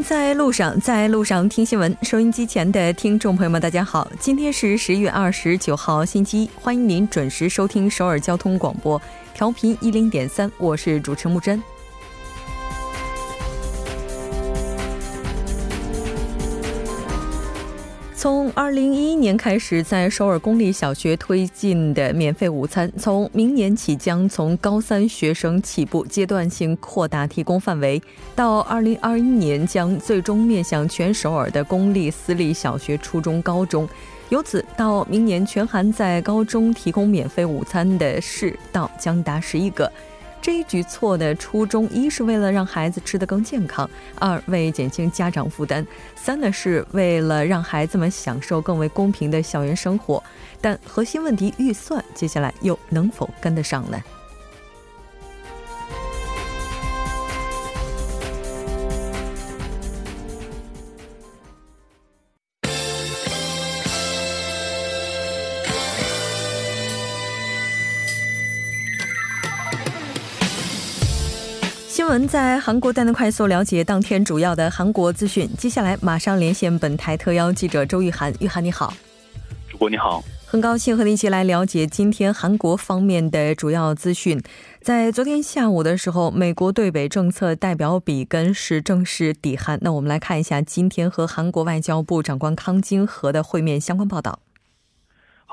在路上，在路上听新闻。收音机前的听众朋友们，大家好，今天是十月二十九号，星期一，欢迎您准时收听首尔交通广播，调频一零点三，我是主持木真。从二零一一年开始，在首尔公立小学推进的免费午餐，从明年起将从高三学生起步阶段性扩大提供范围，到二零二一年将最终面向全首尔的公立、私立小学、初中、高中。由此到明年，全韩在高中提供免费午餐的市道将达十一个。这一举措的初衷，一是为了让孩子吃得更健康，二为减轻家长负担，三呢是为了让孩子们享受更为公平的校园生活。但核心问题，预算接下来又能否跟得上呢？在韩国带您快速了解当天主要的韩国资讯。接下来马上连线本台特邀记者周玉涵，玉涵你好，主播你好，很高兴和你一起来了解今天韩国方面的主要资讯。在昨天下午的时候，美国对北政策代表比根是正式抵韩。那我们来看一下今天和韩国外交部长官康金和的会面相关报道。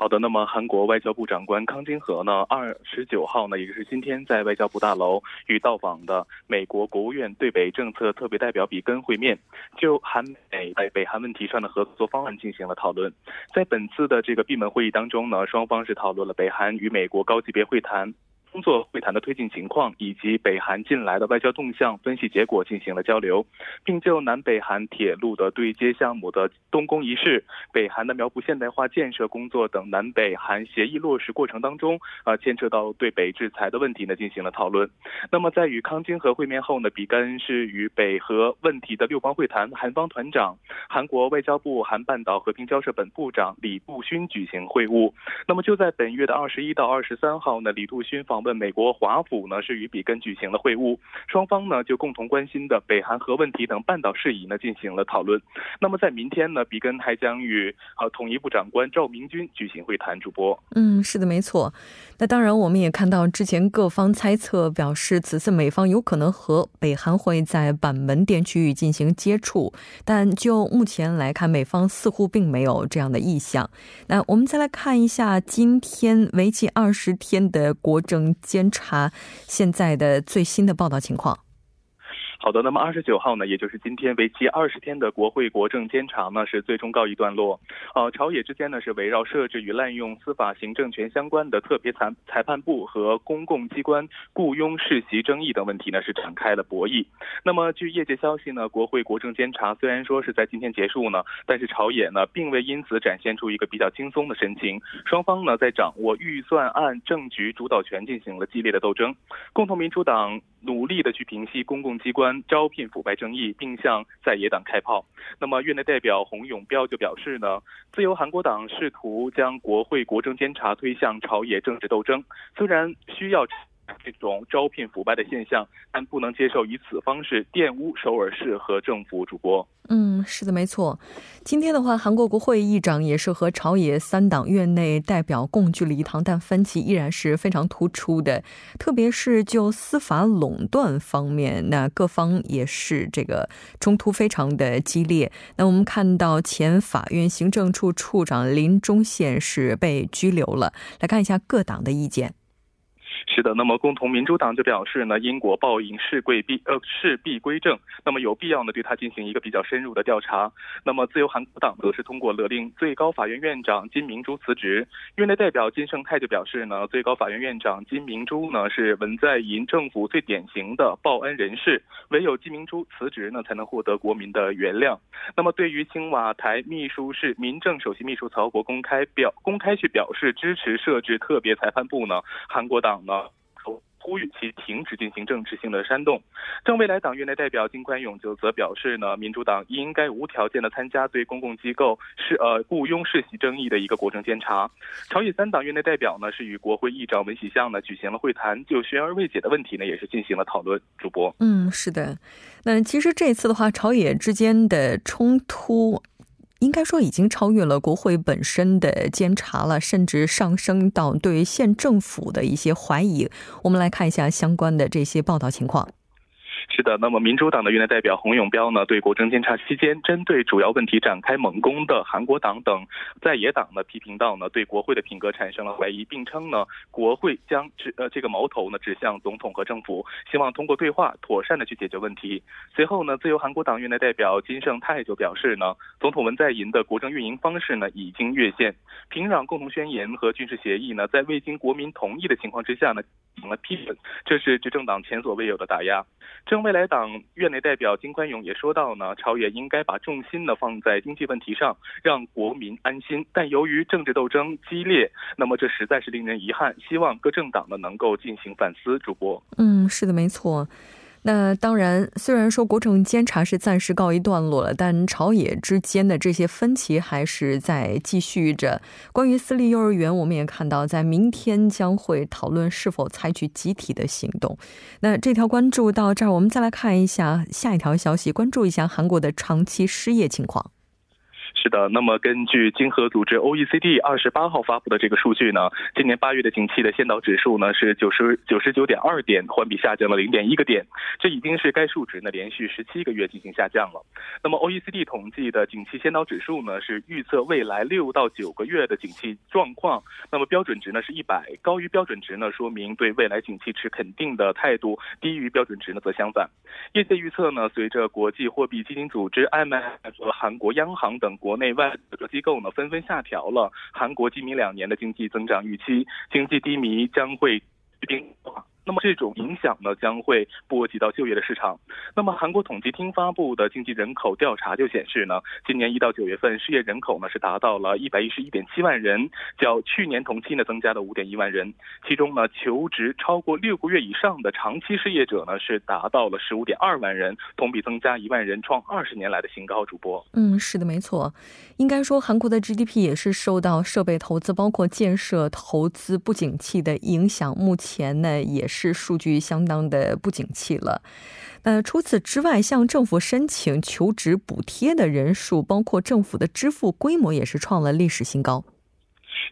好的，那么韩国外交部长官康金和呢，二十九号呢，也就是今天在外交部大楼与到访的美国国务院对北政策特别代表比根会面，就韩美在北韩问题上的合作方案进行了讨论。在本次的这个闭门会议当中呢，双方是讨论了北韩与美国高级别会谈。工作会谈的推进情况以及北韩近来的外交动向分析结果进行了交流，并就南北韩铁路的对接项目的动工仪式、北韩的苗圃现代化建设工作等南北韩协议落实过程当中，啊牵扯到对北制裁的问题呢进行了讨论。那么在与康金和会面后呢，比干是与北核问题的六方会谈韩方团长、韩国外交部韩半岛和平交涉本部长李步勋举行会晤。那么就在本月的二十一到二十三号呢，李步勋访。问美国华府呢是与比根举行了会晤，双方呢就共同关心的北韩核问题等半岛事宜呢进行了讨论。那么在明天呢，比根还将与呃统一部长官赵明军举行会谈。主播，嗯，是的，没错。那当然，我们也看到之前各方猜测表示，此次美方有可能和北韩会在板门店区域进行接触，但就目前来看，美方似乎并没有这样的意向。那我们再来看一下今天为期二十天的国政。监察现在的最新的报道情况。好的，那么二十九号呢，也就是今天为期二十天的国会国政监察呢，是最终告一段落。呃，朝野之间呢是围绕设置与滥用司法行政权相关的特别裁裁判部和公共机关雇佣世袭争议等问题呢是展开了博弈。那么据业界消息呢，国会国政监察虽然说是在今天结束呢，但是朝野呢并未因此展现出一个比较轻松的神情。双方呢在掌握预算案政局主导权进行了激烈的斗争。共同民主党努力的去平息公共机关。招聘腐败争议，并向在野党开炮。那么，院内代表洪永标就表示呢，自由韩国党试图将国会国政监察推向朝野政治斗争，虽然需要。这种招聘腐败的现象，但不能接受以此方式玷污首尔市和政府。主播，嗯，是的，没错。今天的话，韩国国会议长也是和朝野三党院内代表共聚了一堂，但分歧依然是非常突出的。特别是就司法垄断方面，那各方也是这个冲突非常的激烈。那我们看到前法院行政处处长林忠宪是被拘留了。来看一下各党的意见。是的，那么共同民主党就表示呢，因果报应，事贵必呃事必归正，那么有必要呢对他进行一个比较深入的调查。那么自由韩国党则是通过勒令最高法院院长金明珠辞职。院内代表金圣泰就表示呢，最高法院院长金明珠呢是文在寅政府最典型的报恩人士，唯有金明珠辞职呢才能获得国民的原谅。那么对于青瓦台秘书室民政首席秘书曹国公开表公开去表示支持设置特别裁判部呢，韩国党呢。呼吁其停止进行政治性的煽动。正未来党院内代表金宽永就则表示呢，民主党应该无条件的参加对公共机构是呃雇佣世袭争议的一个国政监察。朝野三党院内代表呢是与国会议长文喜相呢举行了会谈，就悬而未解的问题呢也是进行了讨论。主播，嗯，是的。那其实这次的话，朝野之间的冲突。应该说已经超越了国会本身的监察了，甚至上升到对县政府的一些怀疑。我们来看一下相关的这些报道情况。是的，那么民主党的院内代表洪永标呢，对国政监察期间针对主要问题展开猛攻的韩国党等在野党呢，批评到呢，对国会的品格产生了怀疑，并称呢，国会将指呃这个矛头呢指向总统和政府，希望通过对话妥善的去解决问题。随后呢，自由韩国党院内代表金圣泰就表示呢，总统文在寅的国政运营方式呢已经越线，平壤共同宣言和军事协议呢，在未经国民同意的情况之下呢，进行了批准，这是执政党前所未有的打压。正未来党院内代表金宽勇也说到呢，超越应该把重心呢放在经济问题上，让国民安心。但由于政治斗争激烈，那么这实在是令人遗憾。希望各政党呢能够进行反思。主播，嗯，是的，没错。那当然，虽然说国政监察是暂时告一段落了，但朝野之间的这些分歧还是在继续着。关于私立幼儿园，我们也看到，在明天将会讨论是否采取集体的行动。那这条关注到这儿，我们再来看一下下一条消息，关注一下韩国的长期失业情况。是的，那么根据经合组织 OECD 二十八号发布的这个数据呢，今年八月的景气的先导指数呢是九十九十九点二点，环比下降了零点一个点，这已经是该数值呢连续十七个月进行下降了。那么 OECD 统计的景气先导指数呢是预测未来六到九个月的景气状况，那么标准值呢是一百，高于标准值呢说明对未来景气持肯定的态度，低于标准值呢则相反。业界预测呢，随着国际货币基金组织 IMF 和韩国央行等国国内外的机构呢，纷纷下调了韩国今明两年的经济增长预期，经济低迷将会变化。那么这种影响呢，将会波及到就业的市场。那么韩国统计厅发布的经济人口调查就显示呢，今年一到九月份失业人口呢是达到了一百一十一点七万人，较去年同期呢增加了五点一万人。其中呢，求职超过六个月以上的长期失业者呢是达到了十五点二万人，同比增加一万人，创二十年来的新高。主播，嗯，是的，没错。应该说，韩国的 GDP 也是受到设备投资，包括建设投资不景气的影响。目前呢，也是是数据相当的不景气了。那除此之外，向政府申请求职补贴的人数，包括政府的支付规模，也是创了历史新高。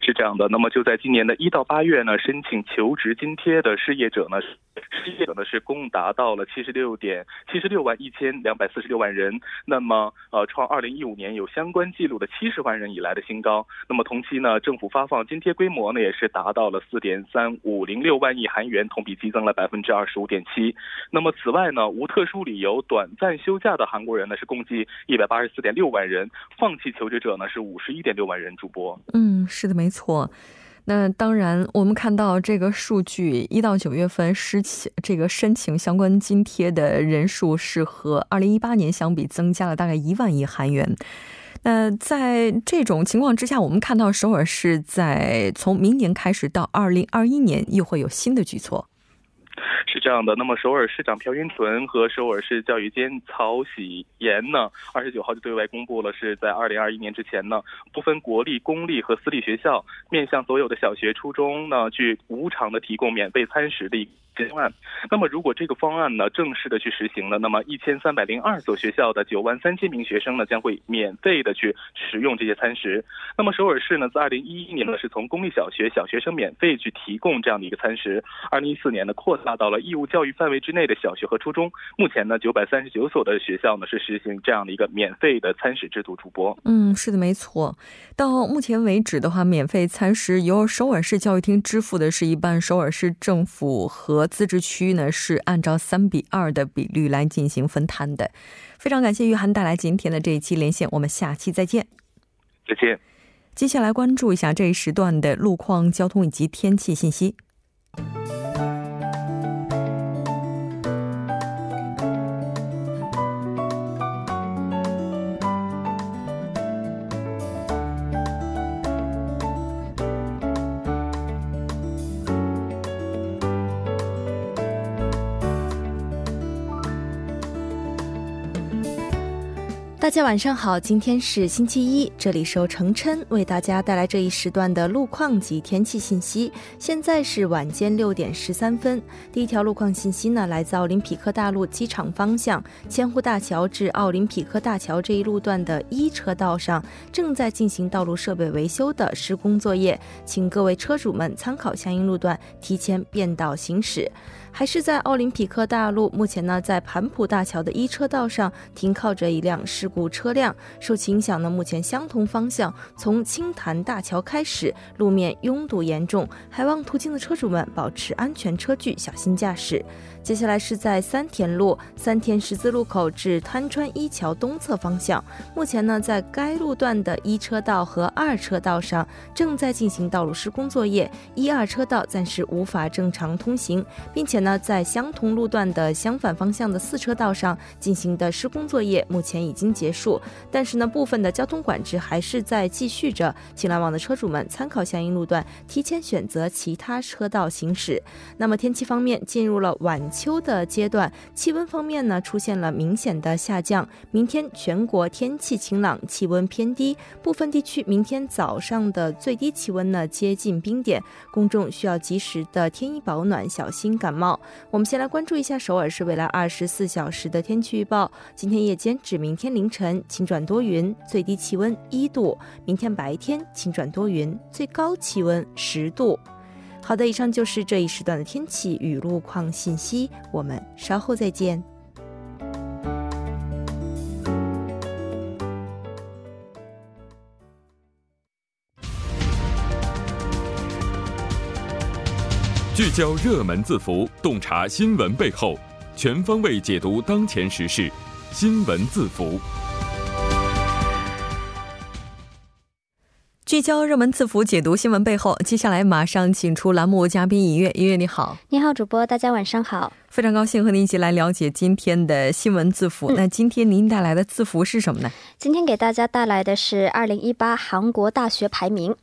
是这样的，那么就在今年的一到八月呢，申请求职津贴的失业者呢，失业者呢是共达到了七十六点七十六万一千两百四十六万人，那么呃创二零一五年有相关记录的七十万人以来的新高。那么同期呢，政府发放津贴规模呢也是达到了四点三五零六万亿韩元，同比激增了百分之二十五点七。那么此外呢，无特殊理由短暂休假的韩国人呢是共计一百八十四点六万人，放弃求职者呢是五十一点六万人。主播，嗯，是的，没没错。那当然，我们看到这个数据，一到九月份申请这个申请相关津贴的人数是和二零一八年相比增加了大概一万亿韩元。那在这种情况之下，我们看到首尔是在从明年开始到二零二一年又会有新的举措。是这样的，那么首尔市长朴元淳和首尔市教育监曹喜延呢，二十九号就对外公布了，是在二零二一年之前呢，不分国立、公立和私立学校，面向所有的小学、初中呢，去无偿的提供免费餐食的。方案，那么如果这个方案呢正式的去实行了，那么一千三百零二所学校的九万三千名学生呢将会免费的去食用这些餐食。那么首尔市呢在二零一一年呢是从公立小学小学生免费去提供这样的一个餐食，二零一四年呢扩大到了义务教育范围之内的小学和初中，目前呢九百三十九所的学校呢是实行这样的一个免费的餐食制度。主播，嗯，是的，没错。到目前为止的话，免费餐食由首尔市教育厅支付的是一半，首尔市政府和自治区呢是按照三比二的比率来进行分摊的。非常感谢玉涵带来今天的这一期连线，我们下期再见。再见。接下来关注一下这一时段的路况、交通以及天气信息。大家晚上好，今天是星期一，这里是由程琛为大家带来这一时段的路况及天气信息。现在是晚间六点十三分，第一条路况信息呢，来自奥林匹克大陆机场方向千户大桥至奥林匹克大桥这一路段的一车道上正在进行道路设备维修的施工作业，请各位车主们参考相应路段，提前变道行驶。还是在奥林匹克大陆，目前呢，在盘浦大桥的一车道上停靠着一辆事故车辆，受其影响呢，目前相同方向从青潭大桥开始，路面拥堵严重，还望途经的车主们保持安全车距，小心驾驶。接下来是在三田路三田十字路口至滩川一桥东侧方向，目前呢，在该路段的一车道和二车道上正在进行道路施工作业，一二车道暂时无法正常通行，并且呢。在相同路段的相反方向的四车道上进行的施工作业目前已经结束，但是呢，部分的交通管制还是在继续着，请来往的车主们参考相应路段，提前选择其他车道行驶。那么天气方面，进入了晚秋的阶段，气温方面呢出现了明显的下降。明天全国天气晴朗，气温偏低，部分地区明天早上的最低气温呢接近冰点，公众需要及时的添衣保暖，小心感冒。我们先来关注一下首尔市未来二十四小时的天气预报。今天夜间至明天凌晨晴转多云，最低气温一度；明天白天晴转多云，最高气温十度。好的，以上就是这一时段的天气与路况信息。我们稍后再见。聚焦热门字符，洞察新闻背后，全方位解读当前时事。新闻字符，聚焦热门字符，解读新闻背后。接下来马上请出栏目嘉宾尹月，尹月你好，你好，主播，大家晚上好，非常高兴和您一起来了解今天的新闻字符。那今天您带来的字符是什么呢？今天给大家带来的是二零一八韩国大学排名。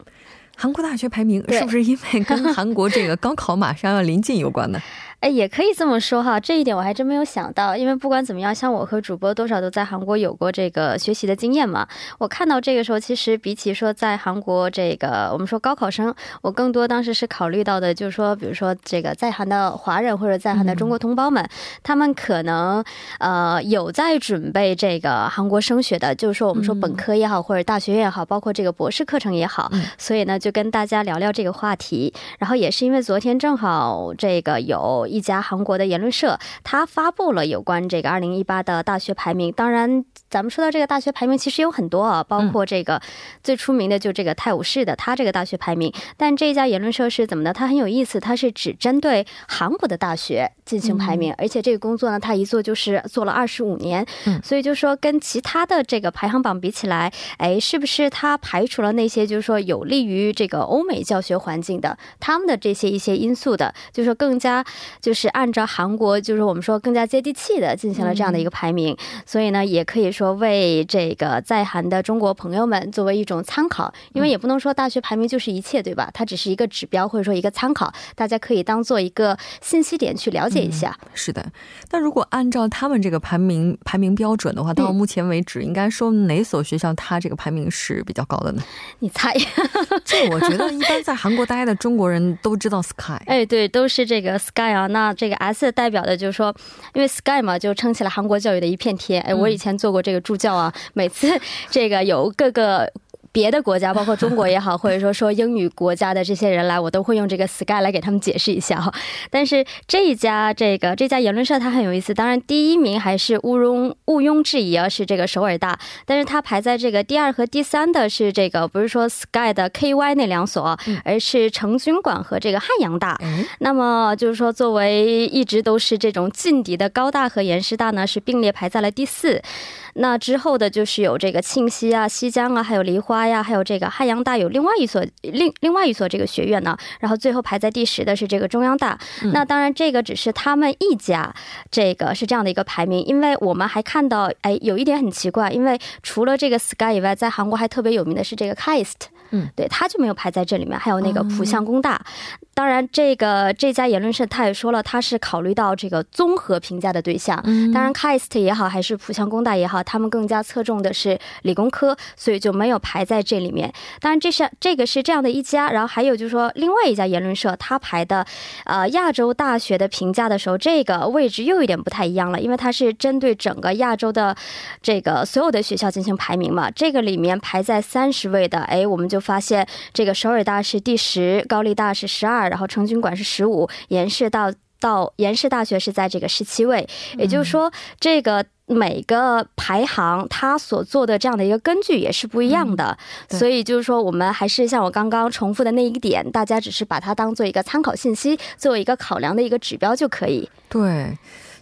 韩国大学排名是不是因为跟韩国这个高考马上要临近有关呢？哎，也可以这么说哈，这一点我还真没有想到。因为不管怎么样，像我和主播多少都在韩国有过这个学习的经验嘛。我看到这个时候，其实比起说在韩国这个我们说高考生，我更多当时是考虑到的，就是说，比如说这个在韩的华人或者在韩的中国同胞们，他们可能呃有在准备这个韩国升学的，就是说我们说本科也好，或者大学也好，包括这个博士课程也好。所以呢，就跟大家聊聊这个话题。然后也是因为昨天正好这个有。一家韩国的言论社，它发布了有关这个二零一八的大学排名。当然，咱们说到这个大学排名，其实有很多啊，包括这个最出名的就这个泰晤士的，它这个大学排名。但这一家言论社是怎么的？它很有意思，它是只针对韩国的大学进行排名，而且这个工作呢，它一做就是做了二十五年。所以就说跟其他的这个排行榜比起来，哎，是不是它排除了那些就是说有利于这个欧美教学环境的他们的这些一些因素的，就是说更加。就是按照韩国，就是我们说更加接地气的进行了这样的一个排名，所以呢，也可以说为这个在韩的中国朋友们作为一种参考，因为也不能说大学排名就是一切，对吧？它只是一个指标或者说一个参考，大家可以当做一个信息点去了解一下。是的，那如果按照他们这个排名排名标准的话，到目前为止，应该说哪所学校它这个排名是比较高的呢？你猜？这我觉得一般在韩国 待的中国人都知道 Sky。哎，对，都是这个 Sky 啊。那这个 S 代表的就是说，因为 Sky 嘛，就撑起了韩国教育的一片天。哎，我以前做过这个助教啊，每次这个有各个。别的国家，包括中国也好，或者说说英语国家的这些人来，我都会用这个 Sky 来给他们解释一下哈。但是这一家这个这家言论社它很有意思，当然第一名还是毋庸毋庸置疑啊，是这个首尔大。但是它排在这个第二和第三的是这个不是说 Sky 的 KY 那两所，而是成均馆和这个汉阳大。那么就是说，作为一直都是这种劲敌的高大和延师大呢，是并列排在了第四。那之后的就是有这个庆熙啊、西江啊，还有梨花呀，还有这个汉阳大有另外一所另另外一所这个学院呢。然后最后排在第十的是这个中央大。那当然这个只是他们一家，这个是这样的一个排名。因为我们还看到，哎，有一点很奇怪，因为除了这个 Sky 以外，在韩国还特别有名的是这个 KAIST。嗯，对，他就没有排在这里面。还有那个浦项工大。当然，这个这家言论社他也说了，他是考虑到这个综合评价的对象。嗯，当然，KAIST 也好，还是浦项工大也好，他们更加侧重的是理工科，所以就没有排在这里面。当然，这是这个是这样的一家，然后还有就是说，另外一家言论社他排的，呃，亚洲大学的评价的时候，这个位置又有点不太一样了，因为它是针对整个亚洲的这个所有的学校进行排名嘛。这个里面排在三十位的，哎，我们就发现这个首尔大是第十，高丽大是十二，然后成均馆是十五，延世到到延世大学是在这个十七位，也就是说这个。每个排行它所做的这样的一个根据也是不一样的，所以就是说，我们还是像我刚刚重复的那一点，大家只是把它当做一个参考信息，作为一个考量的一个指标就可以。对。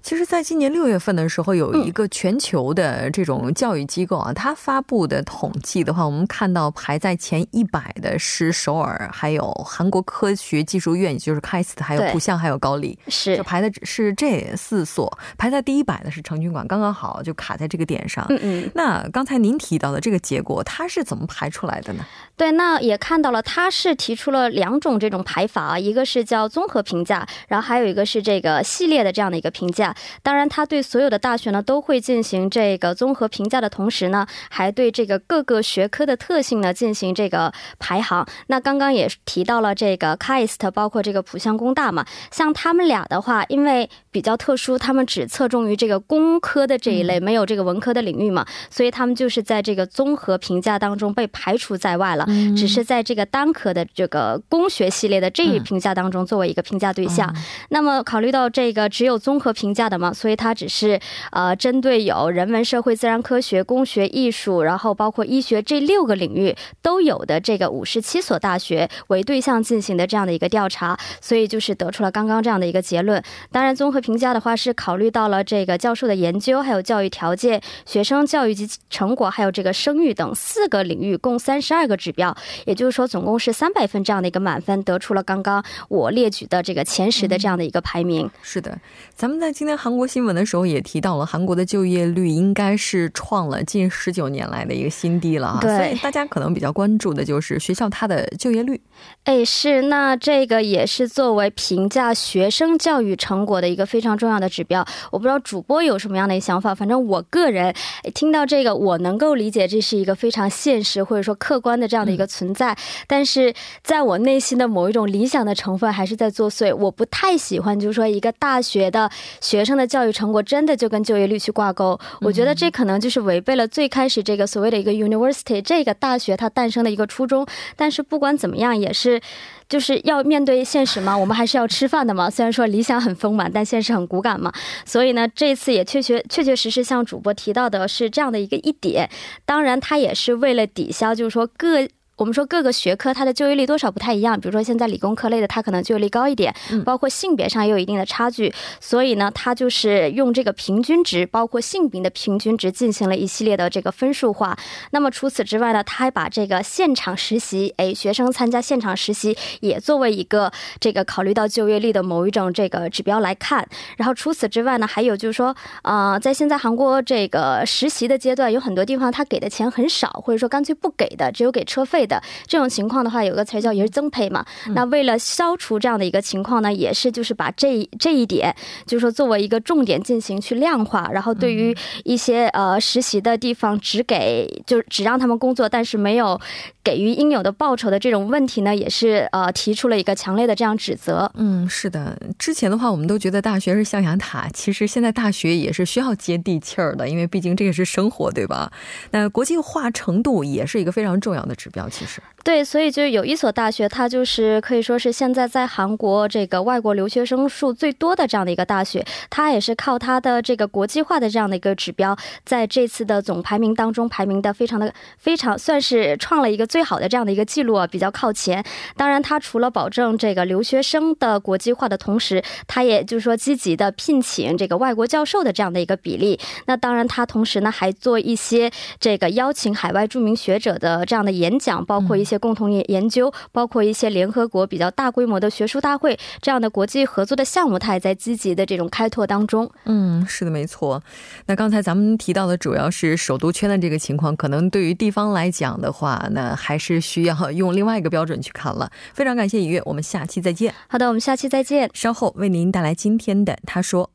其实，在今年六月份的时候，有一个全球的这种教育机构啊，它发布的统计的话，我们看到排在前一百的是首尔，还有韩国科学技术院，也就是 KAIST，还有浦项，还有高丽，是就排的是这四所。排在第一百的是成均馆，刚刚好就卡在这个点上。嗯嗯。那刚才您提到的这个结果，它是怎么排出来的呢？对，那也看到了，它是提出了两种这种排法啊，一个是叫综合评价，然后还有一个是这个系列的这样的一个评价。当然，他对所有的大学呢都会进行这个综合评价的同时呢，还对这个各个学科的特性呢进行这个排行。那刚刚也提到了这个 KAIST，包括这个浦项工大嘛，像他们俩的话，因为比较特殊，他们只侧重于这个工科的这一类，没有这个文科的领域嘛，所以他们就是在这个综合评价当中被排除在外了，只是在这个单科的这个工学系列的这一评价当中作为一个评价对象。那么考虑到这个只有综合评价的嘛。所以它只是呃针对有人文、社会、自然科学、工学、艺术，然后包括医学这六个领域都有的这个五十七所大学为对象进行的这样的一个调查，所以就是得出了刚刚这样的一个结论。当然，综合评价的话是考虑到了这个教授的研究，还有教育条件、学生教育及成果，还有这个声誉等四个领域，共三十二个指标，也就是说总共是三百分这样的一个满分，得出了刚刚我列举的这个前十的这样的一个排名。是的，咱们在今天韩国。新闻的时候也提到了，韩国的就业率应该是创了近十九年来的一个新低了啊。对，所以大家可能比较关注的就是学校它的就业率。哎，是，那这个也是作为评价学生教育成果的一个非常重要的指标。我不知道主播有什么样的想法，反正我个人听到这个，我能够理解这是一个非常现实或者说客观的这样的一个存在。但是在我内心的某一种理想的成分还是在作祟。我不太喜欢，就是说一个大学的学生的教育。教育成果真的就跟就业率去挂钩，我觉得这可能就是违背了最开始这个所谓的一个 university 这个大学它诞生的一个初衷。但是不管怎么样，也是就是要面对现实嘛，我们还是要吃饭的嘛。虽然说理想很丰满，但现实很骨感嘛。所以呢，这次也确确确确实实向主播提到的是这样的一个一点。当然，他也是为了抵消，就是说各。我们说各个学科它的就业率多少不太一样，比如说现在理工科类的它可能就业率高一点，包括性别上也有一定的差距，所以呢，它就是用这个平均值，包括性别的平均值进行了一系列的这个分数化。那么除此之外呢，他还把这个现场实习，哎，学生参加现场实习也作为一个这个考虑到就业率的某一种这个指标来看。然后除此之外呢，还有就是说，呃，在现在韩国这个实习的阶段，有很多地方他给的钱很少，或者说干脆不给的，只有给车费。的这种情况的话，有个词叫“也是增配”嘛。那为了消除这样的一个情况呢，也是就是把这这一点，就是说作为一个重点进行去量化。然后对于一些呃实习的地方，只给就只让他们工作，但是没有给予应有的报酬的这种问题呢，也是呃提出了一个强烈的这样指责。嗯，是的。之前的话，我们都觉得大学是象牙塔，其实现在大学也是需要接地气儿的，因为毕竟这个是生活，对吧？那国际化程度也是一个非常重要的指标。其实，对，所以就是有一所大学，它就是可以说是现在在韩国这个外国留学生数最多的这样的一个大学，它也是靠它的这个国际化的这样的一个指标，在这次的总排名当中排名的非常的非常，算是创了一个最好的这样的一个记录啊，比较靠前。当然，它除了保证这个留学生的国际化的同时，它也就是说积极的聘请这个外国教授的这样的一个比例。那当然，它同时呢还做一些这个邀请海外著名学者的这样的演讲。包括一些共同研研究，包括一些联合国比较大规模的学术大会这样的国际合作的项目，它也在积极的这种开拓当中。嗯，是的，没错。那刚才咱们提到的主要是首都圈的这个情况，可能对于地方来讲的话，那还是需要 用另外一个标准去看了。非常感谢尹月，我们下期再见。好的，我们下期再见。稍后为您带来今天的他说。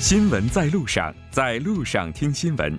新闻在路上，在路上听新闻。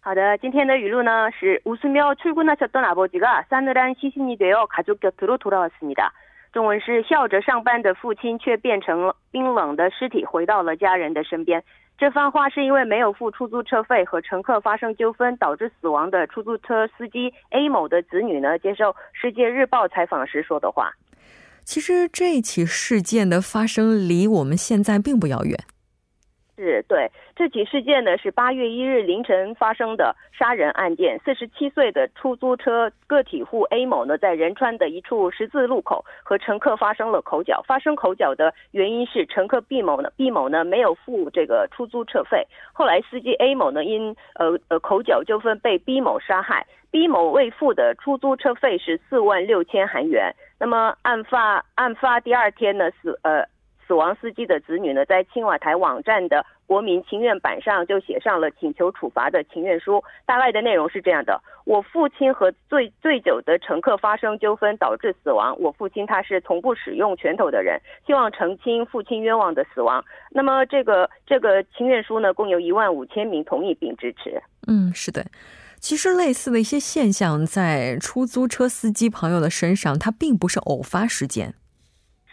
好的，今天的语录呢是웃으며출근하셨던아버지가싸늘한시신이되어가족곁으로돌아왔습니다中文是笑着上班的父亲却变成了冰冷的尸体，回到了家人的身边。这番话是因为没有付出租车费和乘客发生纠纷导致死亡的出租车司机 A 某的子女呢接受《世界日报》采访时说的话。其实这起事件的发生离我们现在并不遥远。是对 这起事件呢，是八月一日凌晨发生的杀人案件。四十七岁的出租车个体户 A 某呢，在仁川的一处十字路口和乘客发生了口角。发生口角的原因是乘客 B 某呢，B 某呢没有付这个出租车费。后来司机 A 某呢，因呃呃口角纠纷被 B 某杀害。B 某未付的出租车费是四万六千韩元。那么案发案发第二天呢，是呃。死亡司机的子女呢，在青瓦台网站的国民情愿版上就写上了请求处罚的请愿书。大概的内容是这样的：我父亲和醉醉酒的乘客发生纠纷，导致死亡。我父亲他是从不使用拳头的人，希望澄清父亲冤枉的死亡。那么这个这个请愿书呢，共有一万五千名同意并支持。嗯，是的。其实类似的一些现象，在出租车司机朋友的身上，它并不是偶发事件。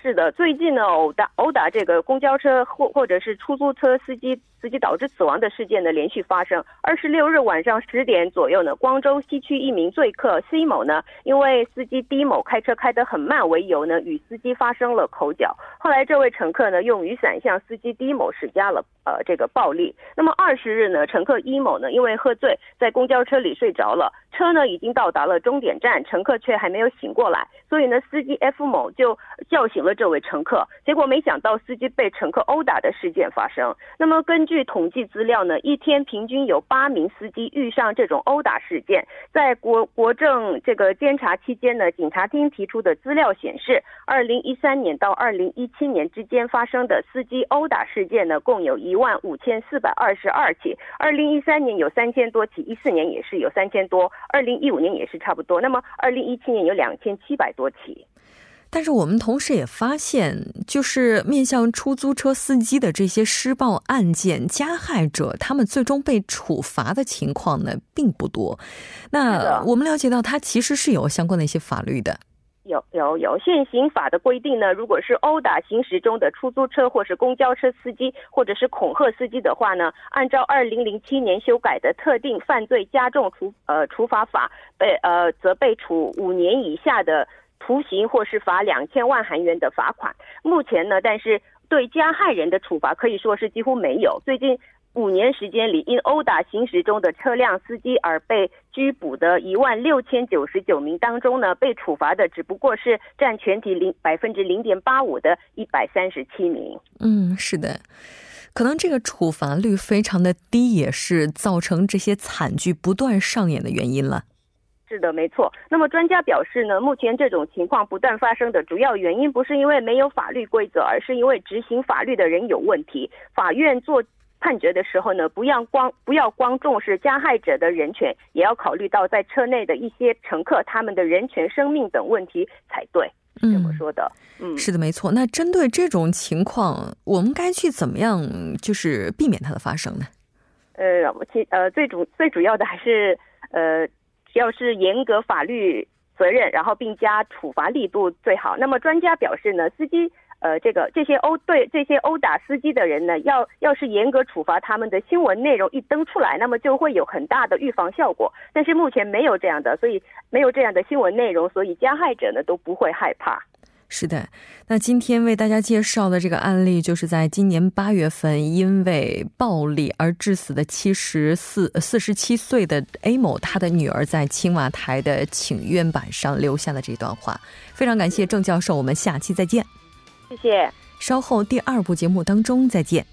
是的，最近呢，殴打殴打这个公交车或或者是出租车司机。司机导致死亡的事件呢连续发生。二十六日晚上十点左右呢，光州西区一名醉客 C 某呢，因为司机 D 某开车开得很慢为由呢，与司机发生了口角。后来这位乘客呢，用雨伞向司机 D 某施加了呃这个暴力。那么二十日呢，乘客 E 某呢，因为喝醉在公交车里睡着了，车呢已经到达了终点站，乘客却还没有醒过来，所以呢，司机 F 某就叫醒了这位乘客。结果没想到司机被乘客殴打的事件发生。那么根据统计资料呢，一天平均有八名司机遇上这种殴打事件。在国国政这个监察期间呢，警察厅提出的资料显示，二零一三年到二零一七年之间发生的司机殴打事件呢，共有一万五千四百二十二起。二零一三年有三千多起，一四年也是有三千多，二零一五年也是差不多。那么二零一七年有两千七百多起。但是我们同时也发现，就是面向出租车司机的这些施暴案件，加害者他们最终被处罚的情况呢，并不多。那我们了解到，它其实是有相关的一些法律的。有有有，现行法的规定呢，如果是殴打行驶中的出租车或是公交车司机，或者是恐吓司机的话呢，按照二零零七年修改的特定犯罪加重处呃处罚法，被呃则被处五年以下的。徒刑或是罚两千万韩元的罚款。目前呢，但是对加害人的处罚可以说是几乎没有。最近五年时间里，因殴打行驶中的车辆司机而被拘捕的一万六千九十九名当中呢，被处罚的只不过是占全体零百分之零点八五的一百三十七名。嗯，是的，可能这个处罚率非常的低，也是造成这些惨剧不断上演的原因了。是的，没错。那么专家表示呢，目前这种情况不断发生的主要原因，不是因为没有法律规则，而是因为执行法律的人有问题。法院做判决的时候呢，不要光不要光重视加害者的人权，也要考虑到在车内的一些乘客他们的人权、生命等问题才对。是这么说的，嗯，是的，没错。那针对这种情况，我们该去怎么样，就是避免它的发生呢？呃，其呃最主最主要的还是呃，要是严格法律责任，然后并加处罚力度最好。那么专家表示呢，司机。呃，这个这些殴对这些殴打司机的人呢，要要是严格处罚他们的新闻内容一登出来，那么就会有很大的预防效果。但是目前没有这样的，所以没有这样的新闻内容，所以加害者呢都不会害怕。是的，那今天为大家介绍的这个案例，就是在今年八月份因为暴力而致死的七十四四十七岁的 A 某，他的女儿在青瓦台的请愿板上留下的这段话。非常感谢郑教授，我们下期再见。谢谢。稍后第二部节目当中再见。